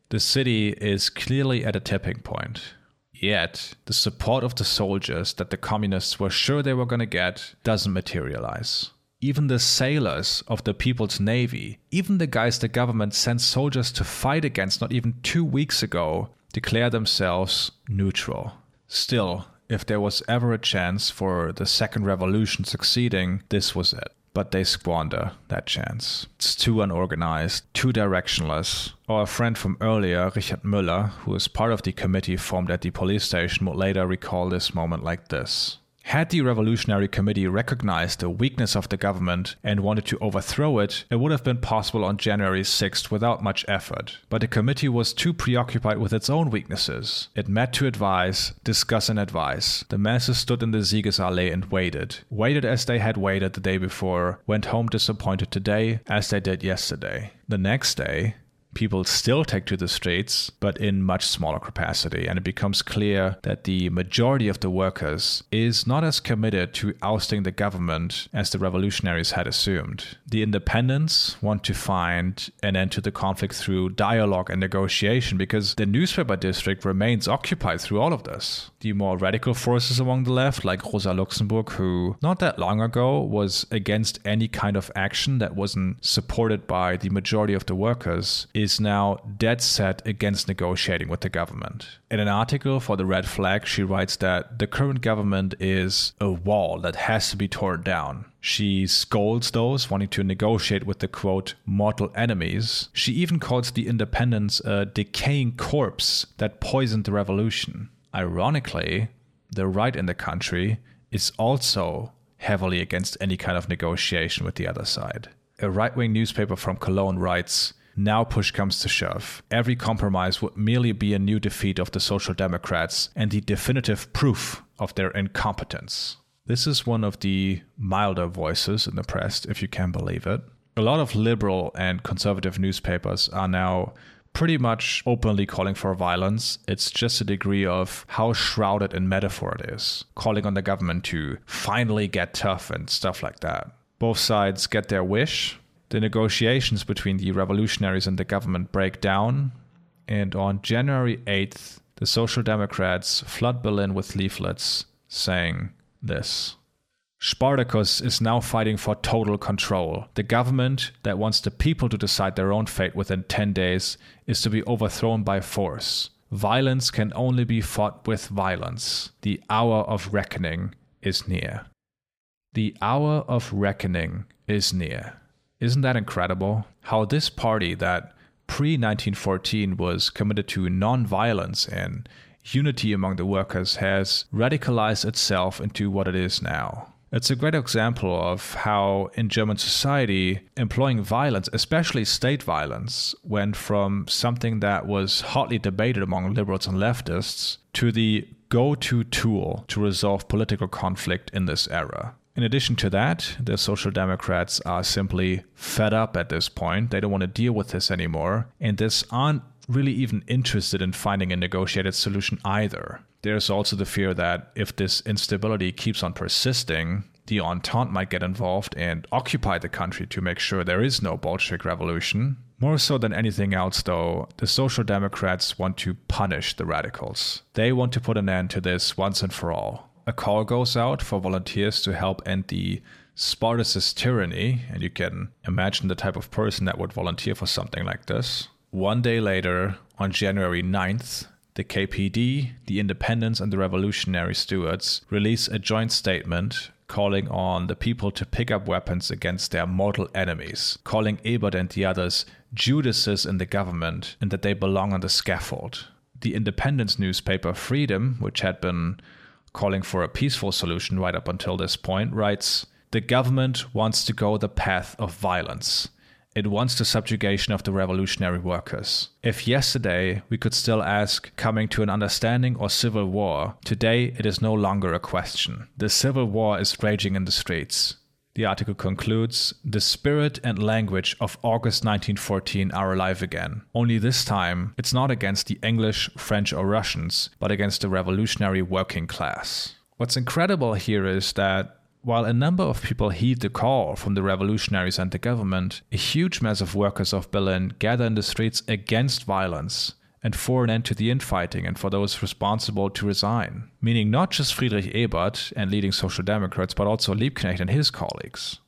The city is clearly at a tipping point. Yet, the support of the soldiers that the communists were sure they were going to get doesn't materialize. Even the sailors of the People's Navy, even the guys the government sent soldiers to fight against not even two weeks ago, declare themselves neutral. Still, if there was ever a chance for the second revolution succeeding, this was it but they squander that chance. It's too unorganized, too directionless. Our friend from earlier, Richard Müller, who is part of the committee formed at the police station, would later recall this moment like this. Had the Revolutionary Committee recognized the weakness of the government and wanted to overthrow it, it would have been possible on January 6th without much effort. But the committee was too preoccupied with its own weaknesses. It met to advise, discuss, and advise. The masses stood in the Siegesallee and waited. Waited as they had waited the day before, went home disappointed today as they did yesterday. The next day, people still take to the streets, but in much smaller capacity. And it becomes clear that the majority of the workers is not as committed to ousting the government as the revolutionaries had assumed. The independents want to find an end to the conflict through dialogue and negotiation because the newspaper district remains occupied through all of this. The more radical forces among the left, like Rosa Luxemburg, who not that long ago was against any kind of action that wasn't supported by the majority of the workers, is now dead set against negotiating with the government. In an article for the Red Flag, she writes that the current government is a wall that has to be torn down. She scolds those wanting to negotiate with the quote, mortal enemies. She even calls the independents a decaying corpse that poisoned the revolution. Ironically, the right in the country is also heavily against any kind of negotiation with the other side. A right wing newspaper from Cologne writes Now push comes to shove. Every compromise would merely be a new defeat of the Social Democrats and the definitive proof of their incompetence. This is one of the milder voices in the press, if you can believe it. A lot of liberal and conservative newspapers are now pretty much openly calling for violence. It's just a degree of how shrouded in metaphor it is, calling on the government to finally get tough and stuff like that. Both sides get their wish. The negotiations between the revolutionaries and the government break down. And on January 8th, the Social Democrats flood Berlin with leaflets saying this. Spartacus is now fighting for total control. The government that wants the people to decide their own fate within 10 days is to be overthrown by force. Violence can only be fought with violence. The hour of reckoning is near. The hour of reckoning is near. Isn't that incredible? How this party that pre 1914 was committed to non violence and unity among the workers has radicalized itself into what it is now. It's a great example of how, in German society, employing violence, especially state violence, went from something that was hotly debated among liberals and leftists to the go to tool to resolve political conflict in this era. In addition to that, the Social Democrats are simply fed up at this point. They don't want to deal with this anymore, and this aren't really even interested in finding a negotiated solution either. There's also the fear that if this instability keeps on persisting, the Entente might get involved and occupy the country to make sure there is no Bolshevik revolution. More so than anything else, though, the Social Democrats want to punish the radicals. They want to put an end to this once and for all. A call goes out for volunteers to help end the Spartacist tyranny, and you can imagine the type of person that would volunteer for something like this. One day later, on January 9th, the KPD, the Independents, and the Revolutionary Stewards release a joint statement calling on the people to pick up weapons against their mortal enemies, calling Ebert and the others Judases in the government and that they belong on the scaffold. The independence newspaper Freedom, which had been calling for a peaceful solution right up until this point, writes The government wants to go the path of violence. It wants the subjugation of the revolutionary workers. If yesterday we could still ask, coming to an understanding or civil war, today it is no longer a question. The civil war is raging in the streets. The article concludes The spirit and language of August 1914 are alive again. Only this time, it's not against the English, French, or Russians, but against the revolutionary working class. What's incredible here is that while a number of people heed the call from the revolutionaries and the government, a huge mass of workers of Berlin gather in the streets against violence and for an end to the infighting and for those responsible to resign. Meaning not just Friedrich Ebert and leading Social Democrats, but also Liebknecht and his colleagues.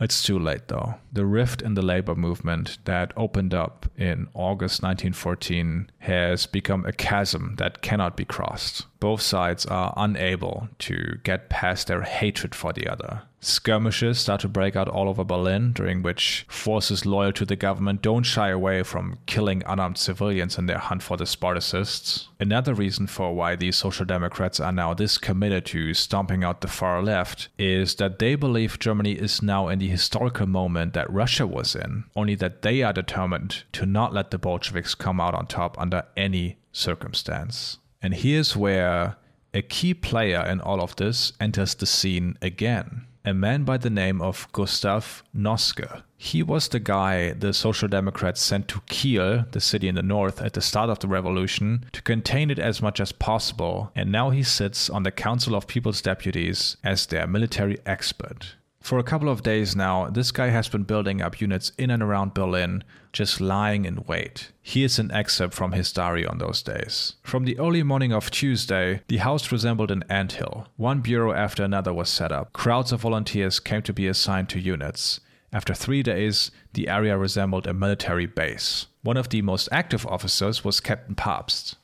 It's too late, though. The rift in the labor movement that opened up in August 1914 has become a chasm that cannot be crossed. Both sides are unable to get past their hatred for the other. Skirmishes start to break out all over Berlin, during which forces loyal to the government don't shy away from killing unarmed civilians in their hunt for the Spartacists. Another reason for why these Social Democrats are now this committed to stomping out the far left is that they believe Germany is now in the historical moment that Russia was in, only that they are determined to not let the Bolsheviks come out on top under any circumstance. And here's where a key player in all of this enters the scene again a man by the name of Gustav Noske. He was the guy the Social Democrats sent to Kiel, the city in the north, at the start of the revolution to contain it as much as possible, and now he sits on the Council of People's Deputies as their military expert. For a couple of days now, this guy has been building up units in and around Berlin, just lying in wait. Here's an excerpt from his diary on those days. From the early morning of Tuesday, the house resembled an anthill. One bureau after another was set up. Crowds of volunteers came to be assigned to units. After three days, the area resembled a military base. One of the most active officers was Captain Pabst.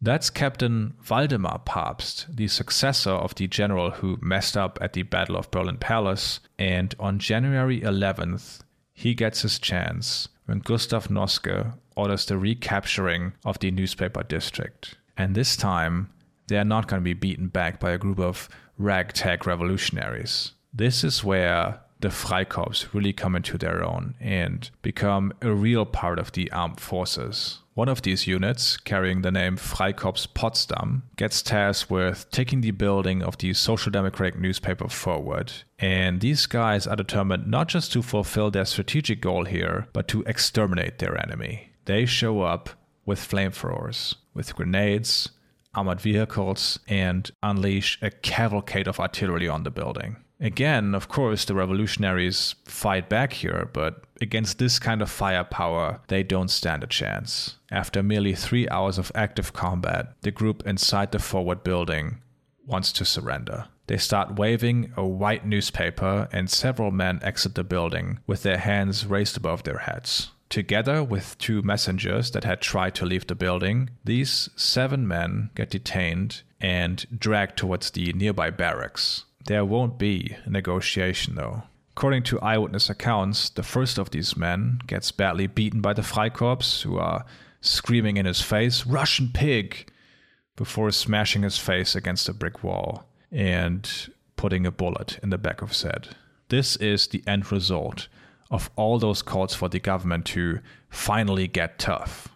That's Captain Waldemar Pabst, the successor of the general who messed up at the Battle of Berlin Palace, and on January 11th, he gets his chance when Gustav Noske orders the recapturing of the newspaper district. And this time, they are not going to be beaten back by a group of ragtag revolutionaries. This is where the Freikorps really come into their own and become a real part of the armed forces. One of these units, carrying the name Freikorps Potsdam, gets tasked with taking the building of the Social Democratic newspaper forward. And these guys are determined not just to fulfill their strategic goal here, but to exterminate their enemy. They show up with flamethrowers, with grenades, armored vehicles, and unleash a cavalcade of artillery on the building. Again, of course, the revolutionaries fight back here, but against this kind of firepower, they don't stand a chance. After merely three hours of active combat, the group inside the forward building wants to surrender. They start waving a white newspaper, and several men exit the building with their hands raised above their heads. Together with two messengers that had tried to leave the building, these seven men get detained and dragged towards the nearby barracks. There won't be a negotiation, though. According to eyewitness accounts, the first of these men gets badly beaten by the Freikorps, who are screaming in his face, Russian pig, before smashing his face against a brick wall and putting a bullet in the back of his head. This is the end result of all those calls for the government to finally get tough,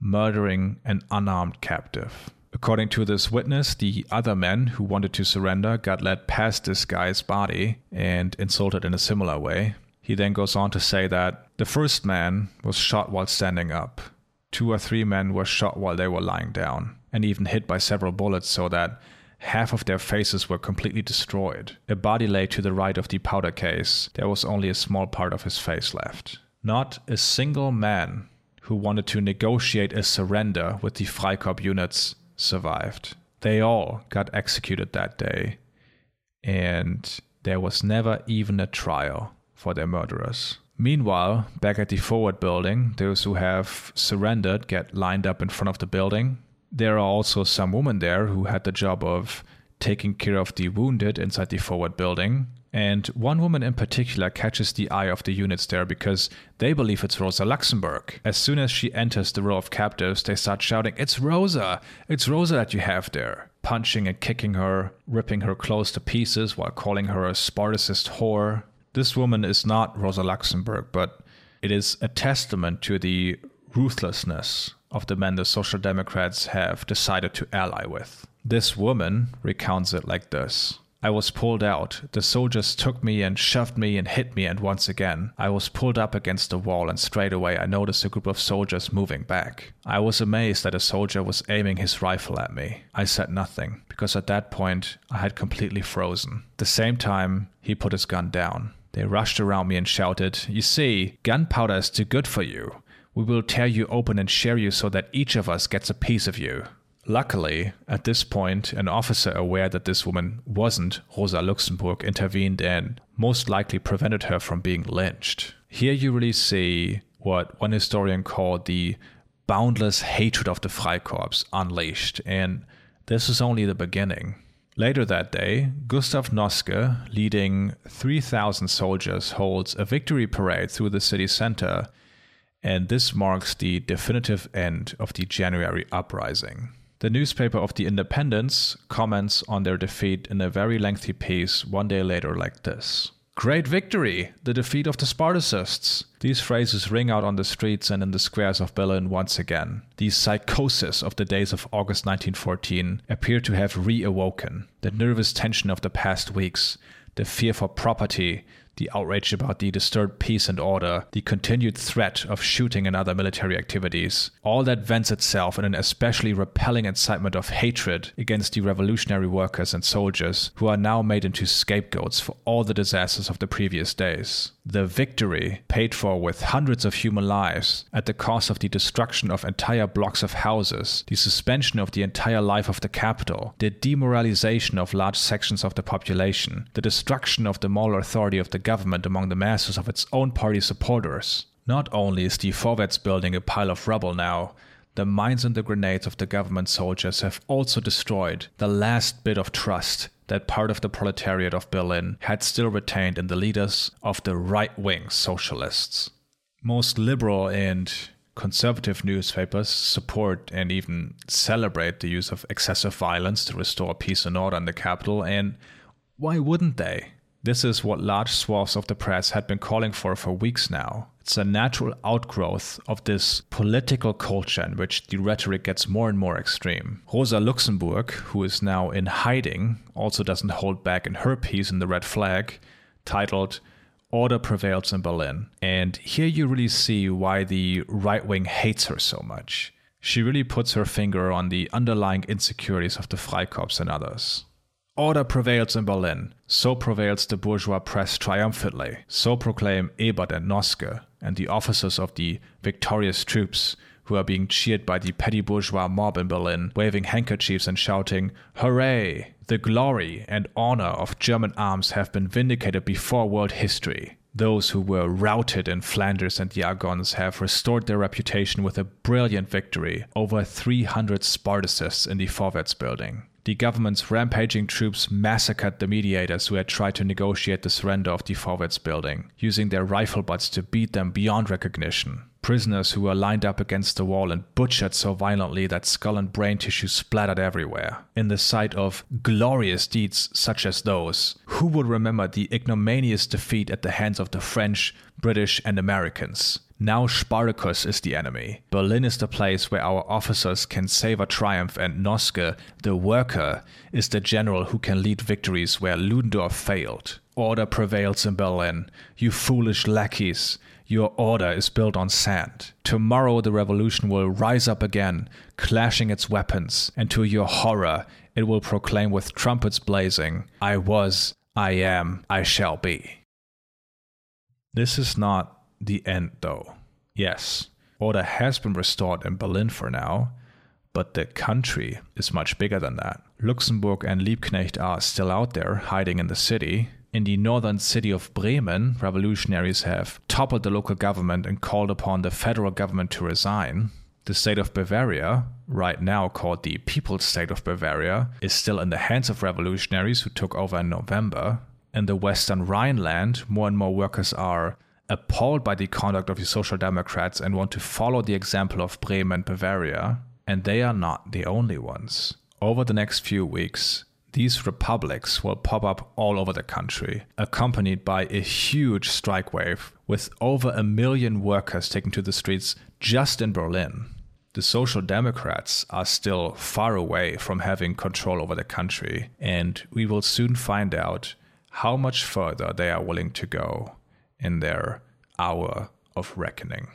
murdering an unarmed captive. According to this witness, the other men who wanted to surrender got led past this guy's body and insulted in a similar way. He then goes on to say that the first man was shot while standing up. Two or three men were shot while they were lying down, and even hit by several bullets so that half of their faces were completely destroyed. A body lay to the right of the powder case. There was only a small part of his face left. Not a single man who wanted to negotiate a surrender with the Freikorps units survived. They all got executed that day, and there was never even a trial for their murderers. Meanwhile, back at the forward building, those who have surrendered get lined up in front of the building. There are also some women there who had the job of taking care of the wounded inside the forward building. And one woman in particular catches the eye of the units there because they believe it's Rosa Luxemburg. As soon as she enters the row of captives, they start shouting, It's Rosa! It's Rosa that you have there! Punching and kicking her, ripping her clothes to pieces while calling her a Spartacist whore. This woman is not Rosa Luxemburg, but it is a testament to the ruthlessness of the men the Social Democrats have decided to ally with. This woman recounts it like this. I was pulled out. The soldiers took me and shoved me and hit me, and once again, I was pulled up against the wall, and straight away I noticed a group of soldiers moving back. I was amazed that a soldier was aiming his rifle at me. I said nothing, because at that point I had completely frozen. The same time, he put his gun down. They rushed around me and shouted, You see, gunpowder is too good for you. We will tear you open and share you so that each of us gets a piece of you. Luckily, at this point, an officer aware that this woman wasn't Rosa Luxemburg intervened and most likely prevented her from being lynched. Here you really see what one historian called the boundless hatred of the Freikorps unleashed, and this is only the beginning. Later that day, Gustav Noske, leading 3,000 soldiers, holds a victory parade through the city center, and this marks the definitive end of the January uprising. The newspaper of the Independents comments on their defeat in a very lengthy piece one day later, like this Great victory! The defeat of the Spartacists! These phrases ring out on the streets and in the squares of Berlin once again. The psychosis of the days of August 1914 appear to have reawoken. The nervous tension of the past weeks, the fear for property, the outrage about the disturbed peace and order, the continued threat of shooting and other military activities, all that vents itself in an especially repelling incitement of hatred against the revolutionary workers and soldiers who are now made into scapegoats for all the disasters of the previous days. The victory, paid for with hundreds of human lives, at the cost of the destruction of entire blocks of houses, the suspension of the entire life of the capital, the demoralization of large sections of the population, the destruction of the moral authority of the government among the masses of its own party supporters. Not only is the Vorwärts building a pile of rubble now, the mines and the grenades of the government soldiers have also destroyed the last bit of trust that part of the proletariat of Berlin had still retained in the leaders of the right wing socialists. Most liberal and conservative newspapers support and even celebrate the use of excessive violence to restore peace and order in the capital, and why wouldn't they? This is what large swaths of the press had been calling for for weeks now. It's a natural outgrowth of this political culture in which the rhetoric gets more and more extreme. Rosa Luxemburg, who is now in hiding, also doesn't hold back in her piece in the Red Flag, titled Order Prevails in Berlin. And here you really see why the right wing hates her so much. She really puts her finger on the underlying insecurities of the Freikorps and others. Order prevails in Berlin. So prevails the bourgeois press triumphantly. So proclaim Ebert and Noske and the officers of the victorious troops who are being cheered by the petty bourgeois mob in Berlin, waving handkerchiefs and shouting, Hooray! The glory and honor of German arms have been vindicated before world history. Those who were routed in Flanders and the Argonnes have restored their reputation with a brilliant victory over 300 Spartacists in the Vorwärts building the government's rampaging troops massacred the mediators who had tried to negotiate the surrender of the Vorwärts building, using their rifle butts to beat them beyond recognition. Prisoners who were lined up against the wall and butchered so violently that skull and brain tissue splattered everywhere. In the sight of glorious deeds such as those, who would remember the ignominious defeat at the hands of the French, British, and Americans? Now Spartacus is the enemy. Berlin is the place where our officers can savor triumph, and Noske, the worker, is the general who can lead victories where Ludendorff failed. Order prevails in Berlin. You foolish lackeys. Your order is built on sand. Tomorrow the revolution will rise up again, clashing its weapons, and to your horror, it will proclaim with trumpets blazing, I was, I am, I shall be. This is not the end, though. Yes, order has been restored in Berlin for now, but the country is much bigger than that. Luxemburg and Liebknecht are still out there, hiding in the city. In the northern city of Bremen, revolutionaries have toppled the local government and called upon the federal government to resign. The state of Bavaria, right now called the People's State of Bavaria, is still in the hands of revolutionaries who took over in November. In the western Rhineland, more and more workers are appalled by the conduct of the Social Democrats and want to follow the example of Bremen and Bavaria, and they are not the only ones. Over the next few weeks, these republics will pop up all over the country, accompanied by a huge strike wave with over a million workers taken to the streets just in Berlin. The Social Democrats are still far away from having control over the country, and we will soon find out how much further they are willing to go in their hour of reckoning.